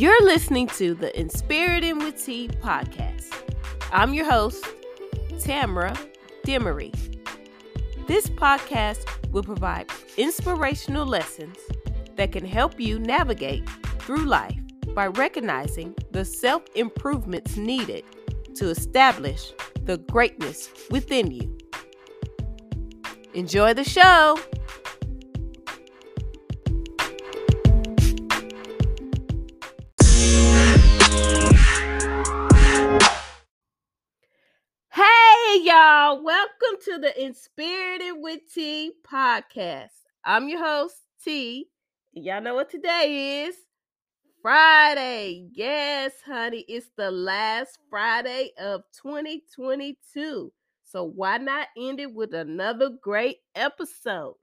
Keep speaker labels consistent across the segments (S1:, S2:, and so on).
S1: You're listening to the Inspirited with T podcast. I'm your host, Tamara Demery. This podcast will provide inspirational lessons that can help you navigate through life by recognizing the self improvements needed to establish the greatness within you. Enjoy the show. Y'all. Welcome to the Inspirited with T podcast. I'm your host, T. Y'all know what today is? Friday. Yes, honey. It's the last Friday of 2022. So why not end it with another great episode?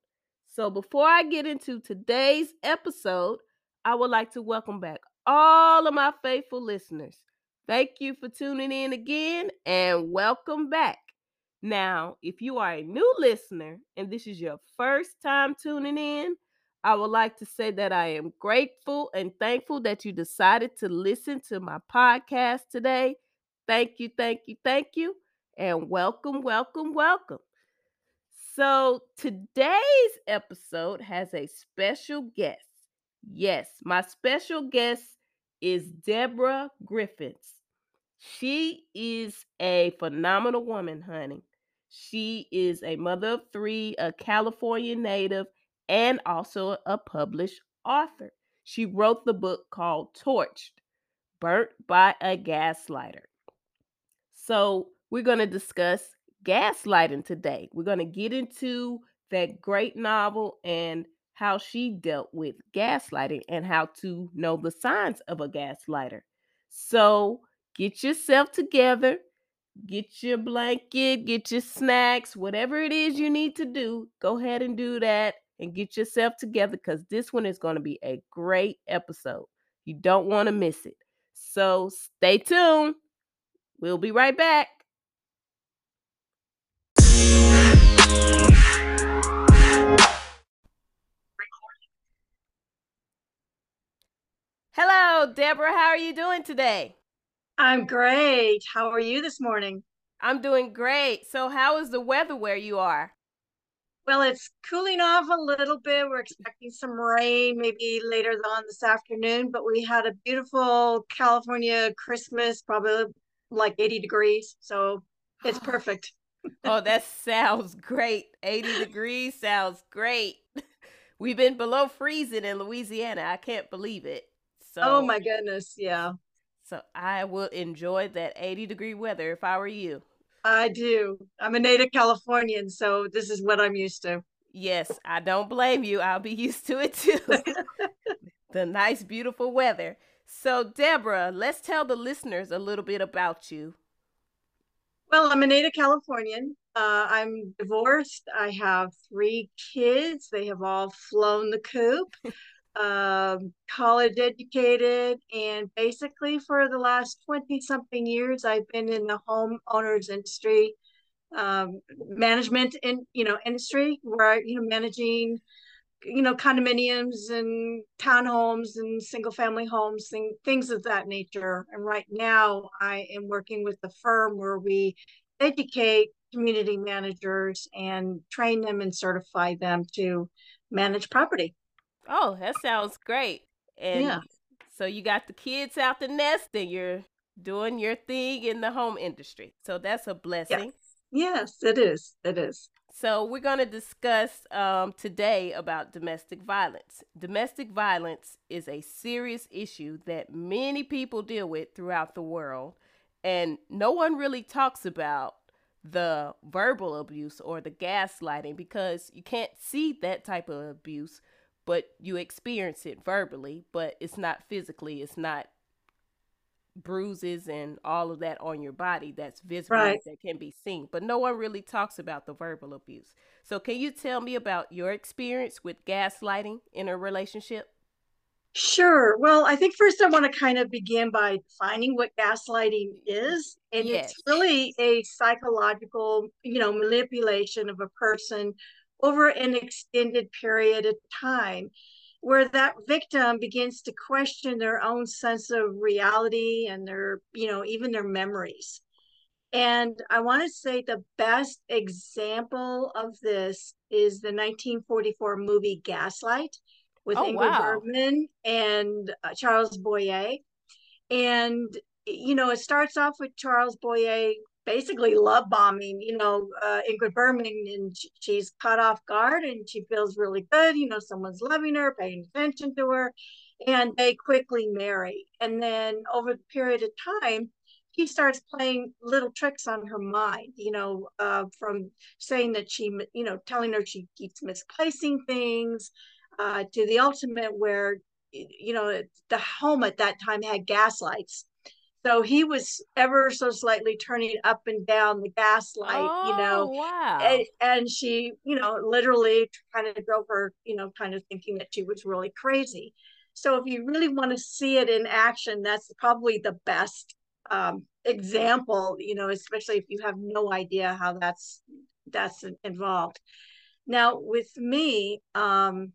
S1: So before I get into today's episode, I would like to welcome back all of my faithful listeners. Thank you for tuning in again and welcome back. Now, if you are a new listener and this is your first time tuning in, I would like to say that I am grateful and thankful that you decided to listen to my podcast today. Thank you, thank you, thank you, and welcome, welcome, welcome. So, today's episode has a special guest. Yes, my special guest is Deborah Griffiths. She is a phenomenal woman, honey. She is a mother of three, a California native, and also a published author. She wrote the book called Torched Burnt by a Gaslighter. So, we're going to discuss gaslighting today. We're going to get into that great novel and how she dealt with gaslighting and how to know the signs of a gaslighter. So, get yourself together, get your blanket, get your snacks, whatever it is you need to do, go ahead and do that and get yourself together because this one is going to be a great episode. You don't want to miss it. So stay tuned. We'll be right back. Hello, Deborah. How are you doing today?
S2: I'm great. How are you this morning?
S1: I'm doing great. So, how is the weather where you are?
S2: Well, it's cooling off a little bit. We're expecting some rain maybe later on this afternoon, but we had a beautiful California Christmas, probably like 80 degrees. So it's oh, perfect.
S1: oh, that sounds great. 80 degrees sounds great. We've been below freezing in Louisiana. I can't believe it.
S2: Oh so Oh my goodness, yeah.
S1: So I will enjoy that 80 degree weather if I were you.
S2: I do. I'm a native Californian, so this is what I'm used to.
S1: Yes, I don't blame you. I'll be used to it too. the nice, beautiful weather. So, Deborah, let's tell the listeners a little bit about you.
S2: Well, I'm a native Californian. Uh, I'm divorced. I have three kids. They have all flown the coop um, college educated, and basically for the last 20 something years, I've been in the home owners industry, um, management in, you know, industry where, you know, managing, you know, condominiums and townhomes and single family homes, and things of that nature. And right now I am working with a firm where we educate community managers and train them and certify them to manage property.
S1: Oh, that sounds great. And yeah. so you got the kids out the nest and you're doing your thing in the home industry. So that's a blessing.
S2: Yes, yes it is. It is.
S1: So we're going to discuss um, today about domestic violence. Domestic violence is a serious issue that many people deal with throughout the world, and no one really talks about the verbal abuse or the gaslighting because you can't see that type of abuse but you experience it verbally, but it's not physically. It's not bruises and all of that on your body that's visible right. that can be seen. But no one really talks about the verbal abuse. So can you tell me about your experience with gaslighting in a relationship?
S2: Sure. Well, I think first I want to kind of begin by defining what gaslighting is. And yes. it's really a psychological, you know, manipulation of a person over an extended period of time. where that victim begins to question their own sense of reality and their, you know, even their memories. And I want to say the best example of this is the 1944 movie Gaslight with oh, Ingrid wow. Bergman and uh, Charles Boyer. And, you know, it starts off with Charles Boyer basically love bombing, you know, uh, Ingrid Bergman, and she's caught off guard and she feels really good. You know, someone's loving her, paying attention to her, and they quickly marry. And then over the period of time, he starts playing little tricks on her mind, you know, uh, from saying that she, you know, telling her she keeps misplacing things uh, to the ultimate where, you know, the home at that time had gas lights so he was ever so slightly turning up and down the gas light, oh, you know.
S1: Oh, wow.
S2: And, and, she, you know, literally kind of drove her, you know, kind of thinking that she was really crazy. So if you really want to see it in action, that's probably the best um, example, you know, especially if you have no idea how that's that's involved. Now with me, um,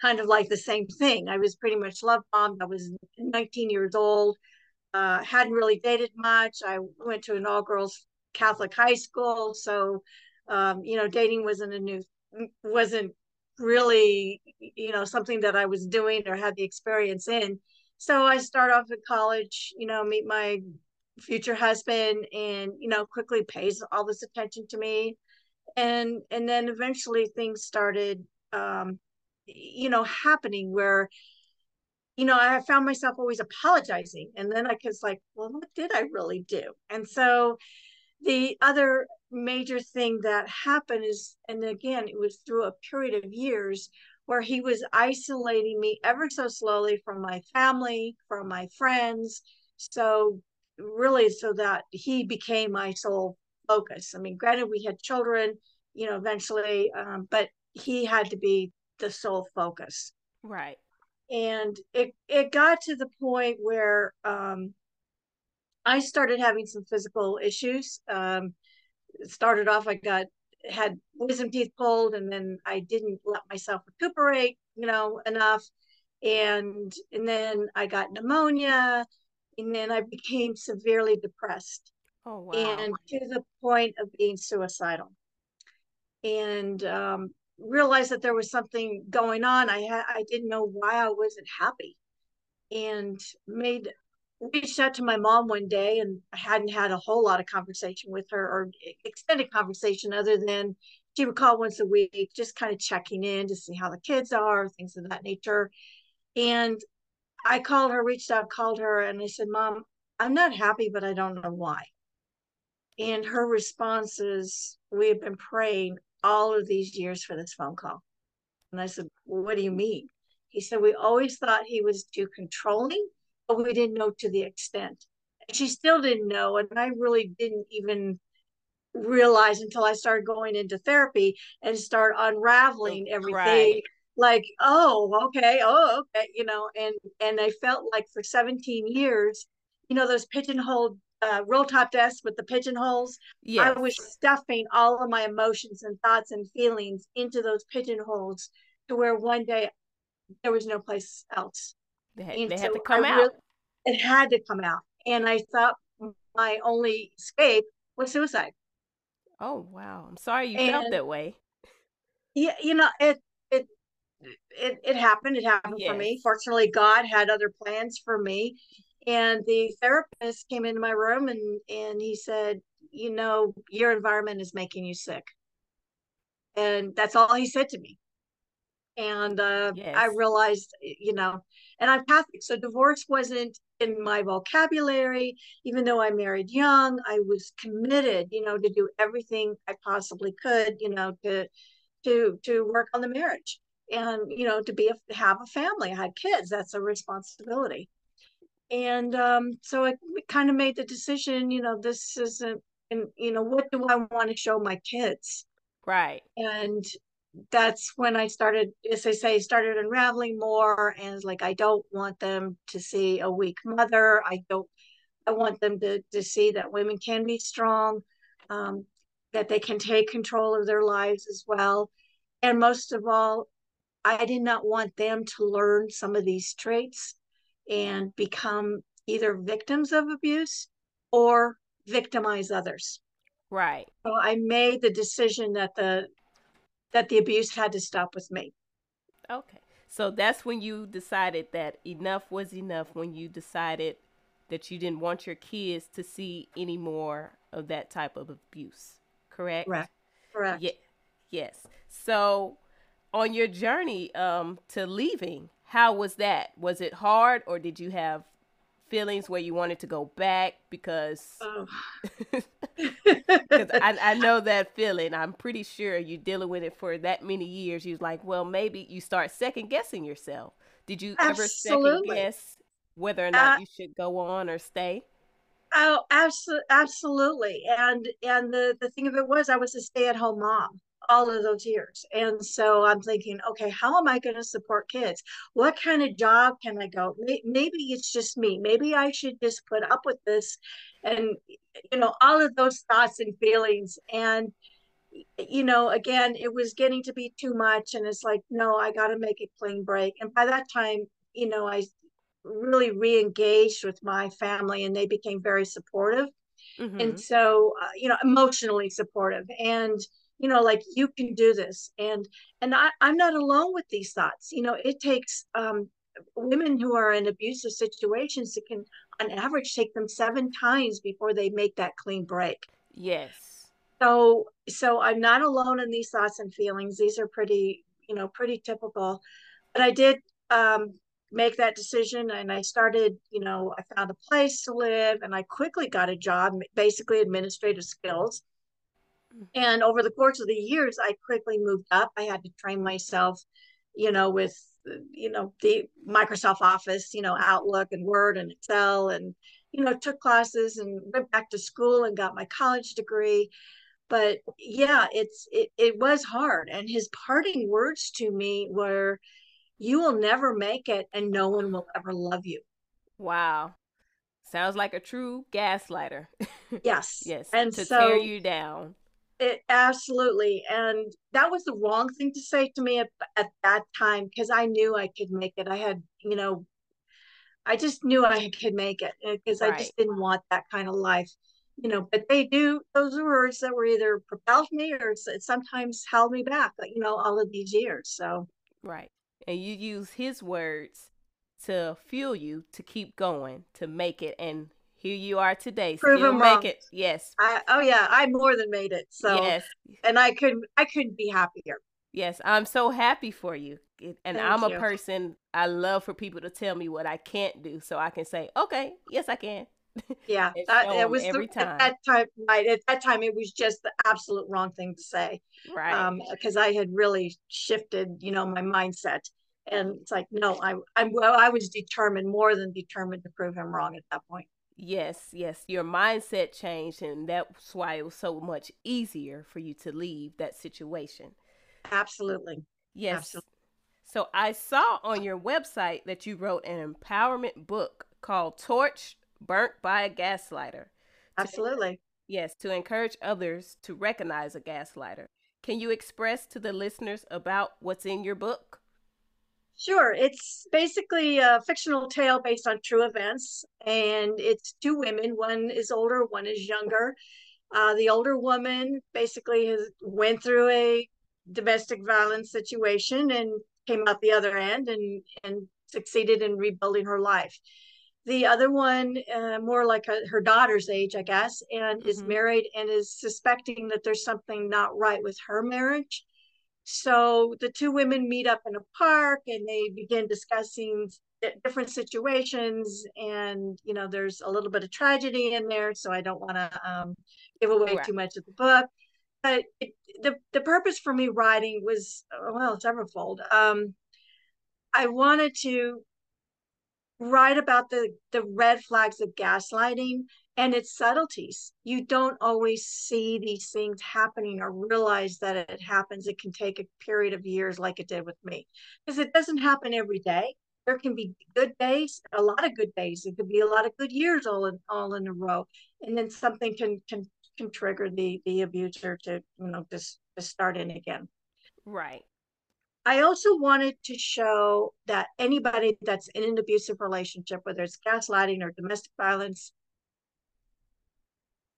S2: kind of like the same thing. I was pretty much love bombed. I was 19 years old uh, hadn't really dated much. I went to an all girls Catholic high school, so um, you know, dating wasn't a new wasn't really you know something that I was doing or had the experience in. So I start off at college, you know, meet my future husband, and you know, quickly pays all this attention to me, and and then eventually things started, um, you know, happening where you know, I found myself always apologizing. And then I was like, well, what did I really do? And so the other major thing that happened is, and again, it was through a period of years where he was isolating me ever so slowly from my family, from my friends. So, really, so that he became my sole focus. I mean, granted, we had children, you know, eventually, um, but he had to be the sole focus.
S1: Right
S2: and it it got to the point where um, I started having some physical issues. Um, started off, I got had wisdom teeth pulled, and then I didn't let myself recuperate, you know, enough, and and then I got pneumonia, and then I became severely depressed.
S1: Oh wow!
S2: And to the point of being suicidal. And um, realized that there was something going on. I had I didn't know why I wasn't happy, and made reached out to my mom one day, and I hadn't had a whole lot of conversation with her or extended conversation other than she would call once a week, just kind of checking in to see how the kids are, things of that nature. And I called her, reached out, called her, and I said, Mom, I'm not happy, but I don't know why. And her response is, We have been praying all of these years for this phone call. And I said, well, What do you mean? He said, We always thought he was too controlling, but we didn't know to the extent. And she still didn't know. And I really didn't even realize until I started going into therapy and start unraveling oh, everything. Right. Like, oh, okay, oh, okay, you know, and and I felt like for 17 years, you know, those pigeonholed uh, roll top desk with the pigeonholes. Yes. I was stuffing all of my emotions and thoughts and feelings into those pigeonholes to where one day there was no place else.
S1: They had, they so had to come I out.
S2: It had to come out. And I thought my only escape was suicide.
S1: Oh wow. I'm sorry you and, felt that way.
S2: Yeah, you know, it it it, it happened. It happened yes. for me. Fortunately, God had other plans for me and the therapist came into my room and and he said you know your environment is making you sick. And that's all he said to me. And uh, yes. i realized you know and i'm catholic so divorce wasn't in my vocabulary. Even though i married young i was committed you know to do everything i possibly could you know to to to work on the marriage and you know to be a, have a family. I had kids. That's a responsibility and um, so I kind of made the decision, you know, this isn't, and you know, what do I want to show my kids?
S1: Right.
S2: And that's when I started, as I say, started unraveling more. And like, I don't want them to see a weak mother. I don't, I want them to, to see that women can be strong, um, that they can take control of their lives as well. And most of all, I did not want them to learn some of these traits and become either victims of abuse or victimize others.
S1: Right.
S2: So I made the decision that the that the abuse had to stop with me.
S1: Okay. So that's when you decided that enough was enough when you decided that you didn't want your kids to see any more of that type of abuse. Correct?
S2: Correct. Correct.
S1: Yeah. Yes. So on your journey um to leaving, how was that? Was it hard or did you have feelings where you wanted to go back because
S2: Oh.
S1: I, I know that feeling. I'm pretty sure you're dealing with it for that many years. You're like, well, maybe you start second guessing yourself. Did you ever second guess whether or
S2: Uh,
S1: not you should go on or stay?
S2: Oh, absolutely, absolutely. And and the the thing of it was, I was a stay-at-home mom all of those years, and so I'm thinking, okay, how am I going to support kids? What kind of job can I go? Maybe it's just me. Maybe I should just put up with this, and you know, all of those thoughts and feelings. And you know, again, it was getting to be too much, and it's like, no, I got to make a clean break. And by that time, you know, I really re-engaged with my family and they became very supportive and
S1: Mm-hmm.
S2: so uh, you know emotionally supportive and you know like you can do this. And and I, i'm not alone with these thoughts. You know it takes um, women who are in abusive situations it can on average take them seven times before they make that clean break.
S1: Yes.
S2: so so i'm not alone in these thoughts and feelings. These are pretty you know pretty typical. But I did um, make that decision and I started, you know, I found a place to live and I quickly got a job, basically administrative skills. And over the course of the years, I quickly moved up. I had to train myself, you know, with, you know, the Microsoft Office, you know, Outlook and Word and Excel and, you know, took classes and went back to school and got my college degree. But yeah, it's, it, it was hard. And his parting words to me were, you will never make it and no one will ever love you.
S1: Wow. Sounds like a true gaslighter.
S2: Yes.
S1: yes.
S2: And
S1: To
S2: so
S1: tear you down.
S2: It absolutely and that was the wrong thing to say to me at, at that time because I knew I could make it. I had, you know, I just knew I could make it eh, because I just didn't want that kind of life. You know, but they do those are words that were either propelled me or sometimes held me back, uh, you know, all of these years. So
S1: Right. And you use his words to fuel you to keep going, to make it. And here you are today,
S2: prove
S1: still
S2: them wrong.
S1: make it. Yes.
S2: I oh yeah, I more than made it. So
S1: Yes.
S2: and I could I couldn't be happier.
S1: Yes. I'm so happy for you. And
S2: Thank
S1: I'm a
S2: you.
S1: person, I love for people to tell me what I can't do so I can say, okay, yes, I can.
S2: Yeah, that it was the,
S1: every
S2: at that time, right? At that time, it was just the absolute wrong thing to say,
S1: Right.
S2: um, because I had really shifted, you know, my mindset, and it's like, no, I, I'm, well, I was determined, more than determined, to prove him wrong at that point.
S1: Yes, yes. Your mindset changed, and that's why it was so much easier for you to leave that situation.
S2: Absolutely,
S1: Yes.
S2: absolutely.
S1: So I saw on your website that you wrote an empowerment book called Torch Burnt by a Gaslighter. To,
S2: absolutely.
S1: yes, to encourage others to recognize a gaslighter. Can you express to the listeners about what's in your book?
S2: Sure. It's basically a fictional tale based on true events, and it's two women. One is older, one is younger. Uh, the older woman basically has went through a domestic violence situation and came out the other end and and succeeded in rebuilding her life. The other one, uh, more like a, her daughter's age, I guess, and is
S1: Mm-hmm.
S2: married and is suspecting that there's something not right with her marriage so the two women meet up in a park and they begin discussing different situations. And, you know, there's a little bit of tragedy in there. So I don't want to um, give away
S1: Right.
S2: too much of the book. But it, the, the purpose for me writing was, well, severalfold. Um, I wanted to write about the, the red flags of gaslighting and its subtleties. You don't always see these things happening or realize that it happens. It can take a period of years, like it did with me, because it doesn't happen every day. There can be good days, a lot of good days. It could be a lot of good years all in all in a row, and then something can can can trigger the the abuser to you know just to start in again.
S1: Right.
S2: I also wanted to show that anybody that's in an abusive relationship, whether it's gaslighting or domestic violence,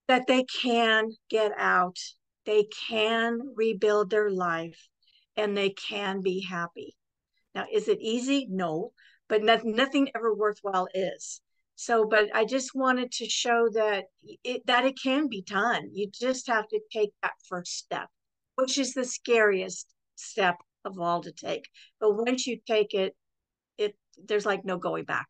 S2: that they can get out, they can rebuild their life, and they can be happy. Now, is it easy? No, but nothing, nothing ever worthwhile is. So, but I just wanted to show that it that it can be done. You just have to take that first step, which is the scariest step of all to take. But once you take it, it there's like no going back.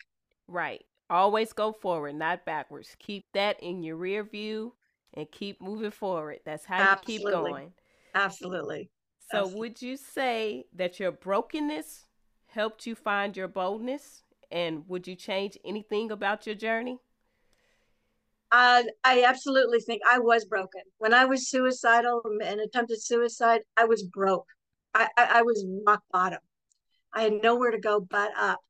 S1: Right. Always go forward, not backwards. Keep that in your rear view and keep moving forward. That's how Absolutely. you keep going.
S2: Absolutely.
S1: So,
S2: Absolutely.
S1: would you say that your brokenness helped you find your boldness? And would you change anything about your journey?
S2: Uh, I absolutely think I was broken. When I was suicidal and attempted suicide, I was broke. I, I, was rock bottom. I had nowhere to go but up.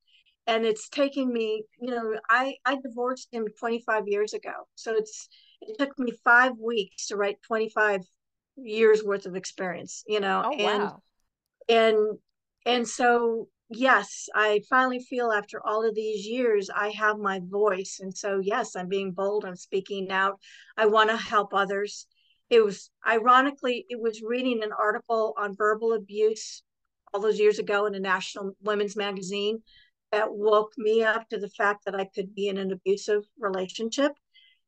S2: And it's taken me, you know, I, I divorced him 25 years ago. So it's it took me five weeks to write 25 years worth of experience, you know.
S1: Oh,
S2: and
S1: wow.
S2: and and so yes, I finally feel after all of these years, I have my voice. And so, yes, I'm being bold. I'm speaking out. I want to help others. It was ironically, it was reading an article on verbal abuse all those years ago in a national women's magazine that woke me up to the fact that I could be in an abusive relationship.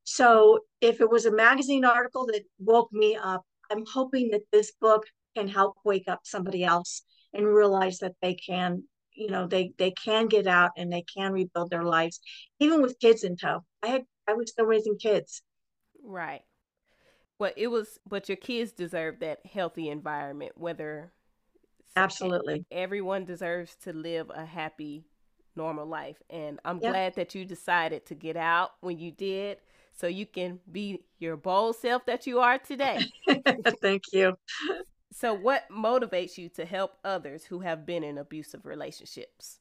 S2: So, if it was a magazine article that woke me up, I'm hoping that this book can help wake up somebody else and realize that they can you know they they can get out and they can rebuild their lives even with kids in tow. I had i was still raising kids.
S1: Right well it was but your kids deserve that healthy environment whether
S2: absolutely
S1: everyone deserves to live a happy normal life and i'm yep. glad that you decided to get out when you did so you can be your bold self that you are today
S2: thank you
S1: so, what motivates you to help others who have been in abusive relationships?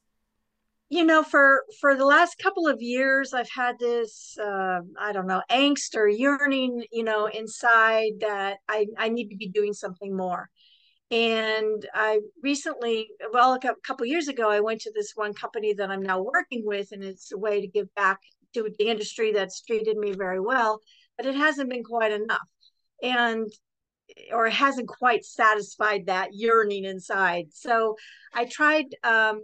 S2: You know, for for the last couple of years, I've had this uh, I don't know angst or yearning, you know, inside that I I need to be doing something more. And I recently, well, a couple years ago, I went to this one company that I'm now working with, and it's a way to give back to the industry that's treated me very well, but it hasn't been quite enough. And or it hasn't quite satisfied that yearning inside. So I tried um,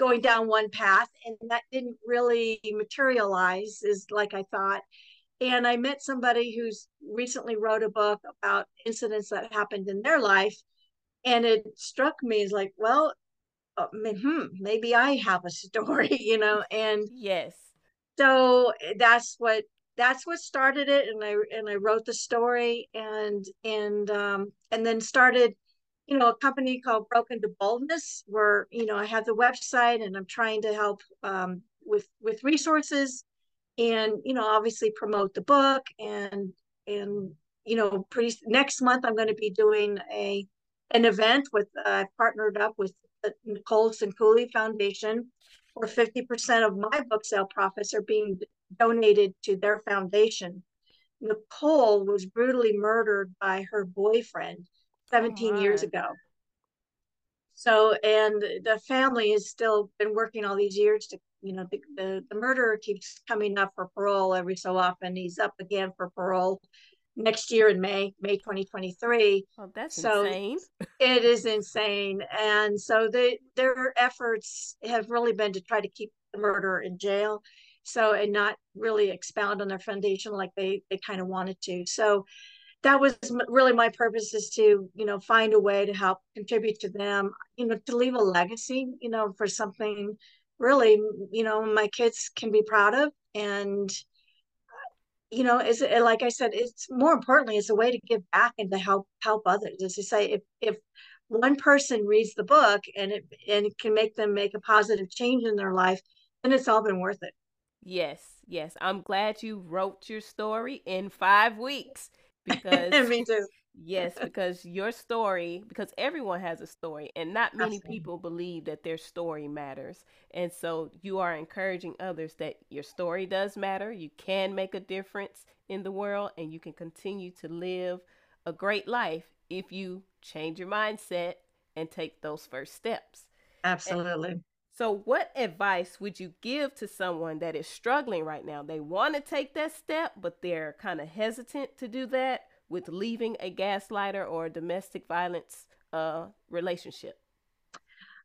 S2: going down one path, and that didn't really materialize is like I thought. And I met somebody who's recently wrote a book about incidents that happened in their life, and it struck me as like, well, uh, hmm, maybe I have a story, you know. And
S1: yes,
S2: so that's what that's what started it and i and i wrote the story and and um and then started you know a company called broken to boldness where you know i have the website and i'm trying to help um with with resources and you know obviously promote the book and and you know pretty next month i'm going to be doing a an event with uh, i partnered up with the nicole Cincouli foundation where 50% of my book sale profits are being donated to their foundation. Nicole was brutally murdered by her boyfriend 17 oh years ago. So, and the family has still been working all these years to, you know, the, the, the murderer keeps coming up for parole every so often. He's up again for parole next year in May, May 2023.
S1: Oh, that's so insane.
S2: it is insane. And so they, their efforts have really been to try to keep the murderer in jail so and not really expound on their foundation like they they kind of wanted to so that was really my purpose is to you know find a way to help contribute to them you know to leave a legacy you know for something really you know my kids can be proud of. And uh, you know is it like i said it's more importantly it's a way to give back and to help help others. As i say if if one person reads the book and it and it can make them make a positive change in their life then it's all been worth it.
S1: Yes, yes. I'm glad you wrote your story in five weeks because
S2: me too.
S1: yes, because your story, because everyone has a story, and not many Absolutely. people believe that their story matters. And so you are encouraging others that your story does matter. You can make a difference in the world, and you can continue to live a great life if you change your mindset and take those first steps.
S2: Absolutely.
S1: And so, what advice would you give to someone that is struggling right now? They want to take that step, but they're kind of hesitant to do that with leaving a gaslighter or a domestic violence uh, relationship.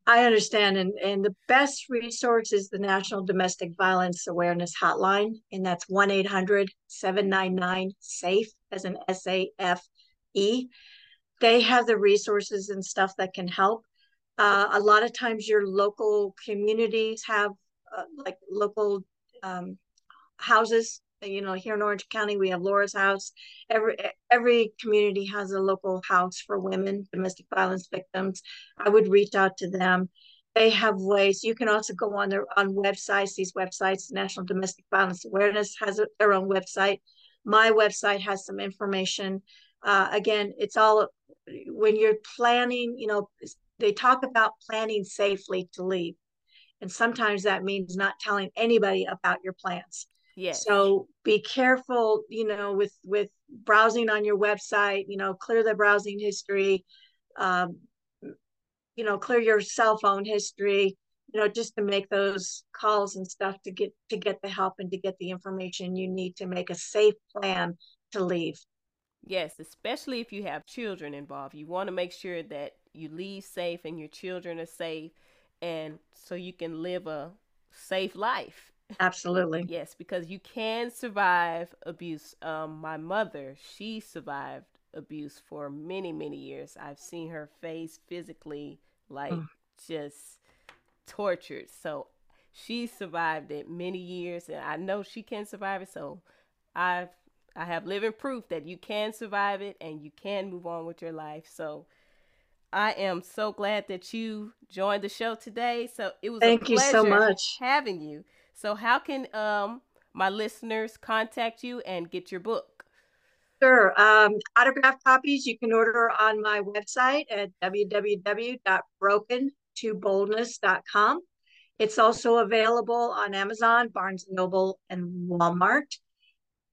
S2: I understand. And, and the best resource is the National Domestic Violence Awareness Hotline. And that's 1 800 799 SAFE as an S A F E. They have the resources and stuff that can help. Uh, a lot of times, your local communities have uh, like local um, houses. You know here in orange county we have laura's house. Every every community has a local house for women domestic violence victims. I would reach out to them. They have ways. You can also go on their on websites. These websites national domestic violence awareness has their own website. My website has some information. Uh, again it's all when you're planning you know they talk about planning safely to leave and sometimes that means not telling anybody about your plans
S1: Yes.
S2: So be careful, you know, with with browsing on your website. You know, clear the browsing history. Um, you know, clear your cell phone history. You know, just to make those calls and stuff to get to get the help and to get the information you need to make a safe plan to leave.
S1: Yes, especially if you have children involved. You want to make sure that you leave safe and your children are safe and so you can live a safe life
S2: Absolutely.
S1: yes, because you can survive abuse. Um, my mother, she survived abuse for many, many years. I've seen her face physically like mm. just tortured. So she survived it many years, and I know she can survive it. So I've I have living proof that you can survive it and you can move on with your life. So I am so glad that you joined the show today. So it was
S2: thank you so much
S1: having you. So how can um my listeners contact you and get your book?
S2: Sure. Um, autograph copies you can order on my website at www.broken2boldness.com. It's also available on Amazon, Barnes and Noble, and Walmart.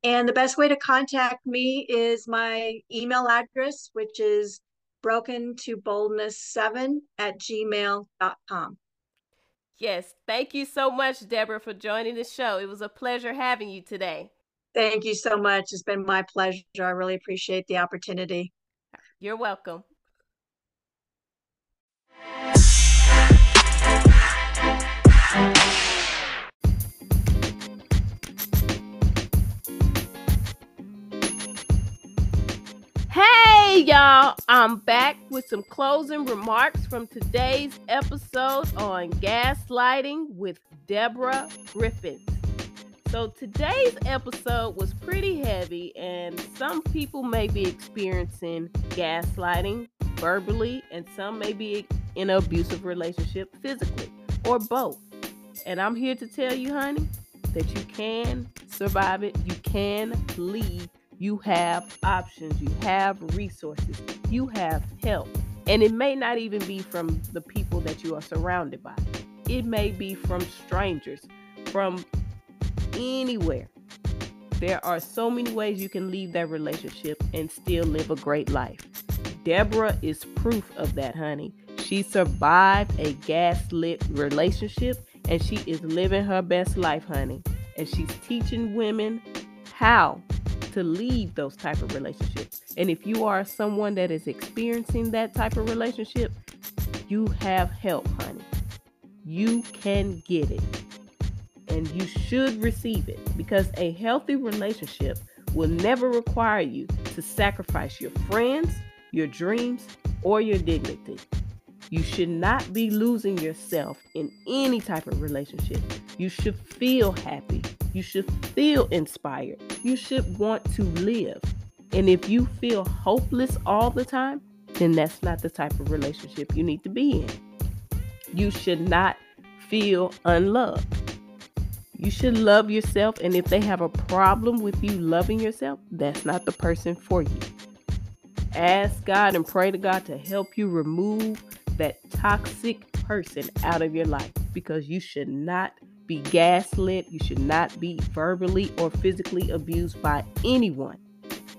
S2: And the best way to contact me is my email address, which is broken to boldness7 at gmail.com.
S1: Yes, thank you so much, Deborah, for joining the show. It was a pleasure having you today.
S2: Thank you so much. It's been my pleasure. I really appreciate the opportunity.
S1: You're welcome. Y'all, I'm back with some closing remarks from today's episode on gaslighting with Deborah Griffith. So today's episode was pretty heavy, and some people may be experiencing gaslighting verbally, and some may be in an abusive relationship physically, or both. And I'm here to tell you, honey, that you can survive it, you can leave you have options, you have resources, you have help. And it may not even be from the people that you are surrounded by, it may be from strangers, from anywhere. There are so many ways you can leave that relationship and still live a great life. Deborah is proof of that, honey. She survived a gaslit relationship and she is living her best life, honey. And she's teaching women how to leave those type of relationships. And if you are someone that is experiencing that type of relationship, you have help, honey. You can get it. And you should receive it because a healthy relationship will never require you to sacrifice your friends, your dreams, or your dignity. You should not be losing yourself in any type of relationship. You should feel happy. You should feel inspired. You should want to live. And if you feel hopeless all the time, then that's not the type of relationship you need to be in. You should not feel unloved. You should love yourself. And if they have a problem with you loving yourself, that's not the person for you. Ask God and pray to God to help you remove that toxic person out of your life because you should not be gaslit. You should not be verbally or physically abused by anyone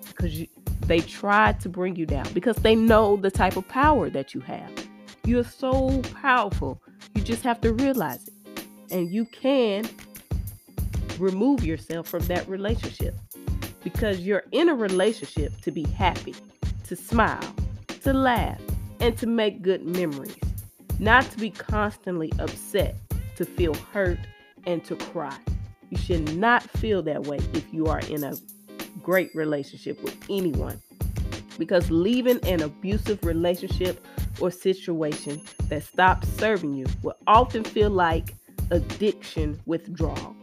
S1: because you, they try to bring you down because they know the type of power that you have. You're so powerful. You just have to realize it. And you can remove yourself from that relationship because you're in a relationship to be happy, to smile, to laugh, and to make good memories, not to be constantly upset, to feel hurt, and to cry. You should not feel that way if you are in a great relationship with anyone. Because leaving an abusive relationship or situation that stops serving you will often feel like addiction withdrawal.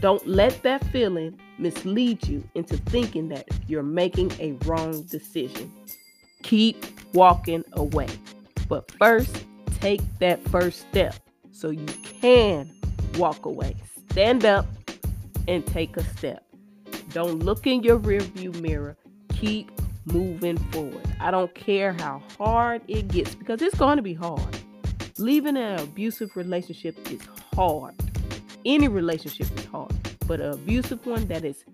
S1: Don't let that feeling mislead you into thinking that you're making a wrong decision. Keep walking away. But first, take that first step so you can walk away. Stand up and take a step. Don't look in your rearview mirror. Keep moving forward. I don't care how hard it gets because it's going to be hard. Leaving an abusive relationship is hard. Any relationship is hard, but an abusive one that is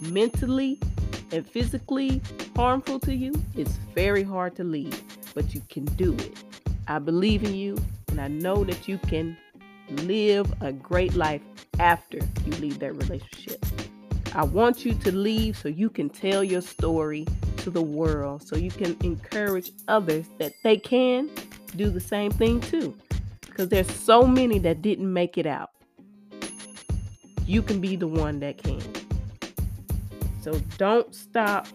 S1: mentally and physically harmful to you it's very hard to leave, but you can do it. I believe in you, and I know that you can live a great life after you leave that relationship. I want you to leave so you can tell your story to the world, so you can encourage others that they can do the same thing too. Because there's so many that didn't make it out. You can be the one that can. So don't stop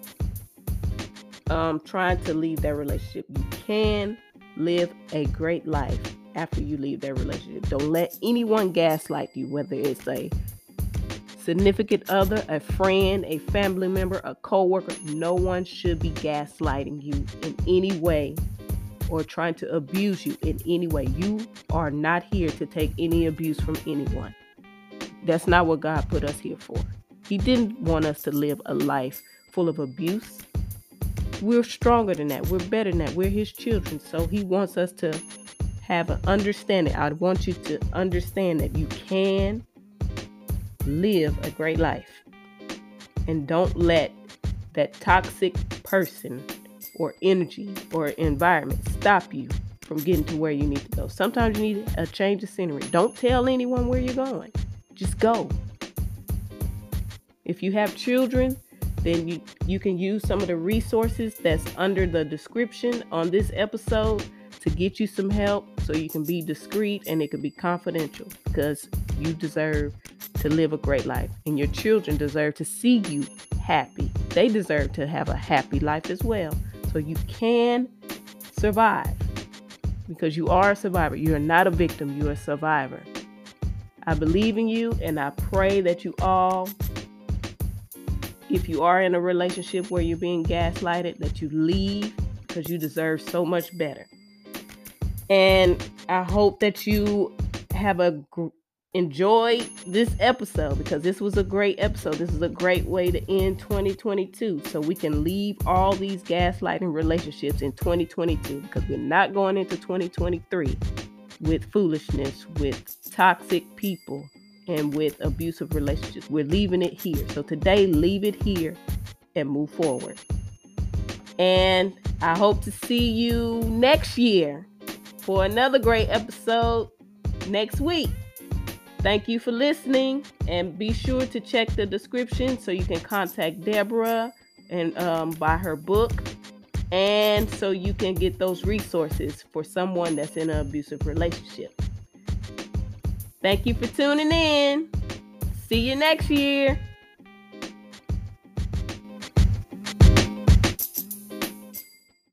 S1: um, trying to leave that relationship. You can live a great life after you leave that relationship. Don't let anyone gaslight you, whether it's a significant other, a friend, a family member, a coworker. No one should be gaslighting you in any way or trying to abuse you in any way. You are not here to take any abuse from anyone. That's not what God put us here for. He didn't want us to live a life full of abuse. We're stronger than that. We're better than that. We're His children. So He wants us to have an understanding. I want you to understand that you can live a great life. And don't let that toxic person or energy or environment stop you from getting to where you need to go. Sometimes you need a change of scenery. Don't tell anyone where you're going. Just go. If you have children, then you, you can use some of the resources that's under the description on this episode to get you some help so you can be discreet and it can be confidential because you deserve to live a great life and your children deserve to see you happy. They deserve to have a happy life as well. So you can survive because you are a survivor. You are not a victim, you're a survivor. I believe in you and I pray that you all if you are in a relationship where you're being gaslighted that you leave because you deserve so much better. And I hope that you have a gr- enjoy this episode because this was a great episode. This is a great way to end 2022 so we can leave all these gaslighting relationships in 2022 because we're not going into 2023 with foolishness, with toxic people, and with abusive relationships. We're leaving it here. So today, leave it here and move forward. And I hope to see you next year for another great episode next week. Thank you for listening, and be sure to check the description so you can contact Deborah and um, buy her book, and so you can get those resources for someone that's in an abusive relationship. Thank you for tuning in. See you next year.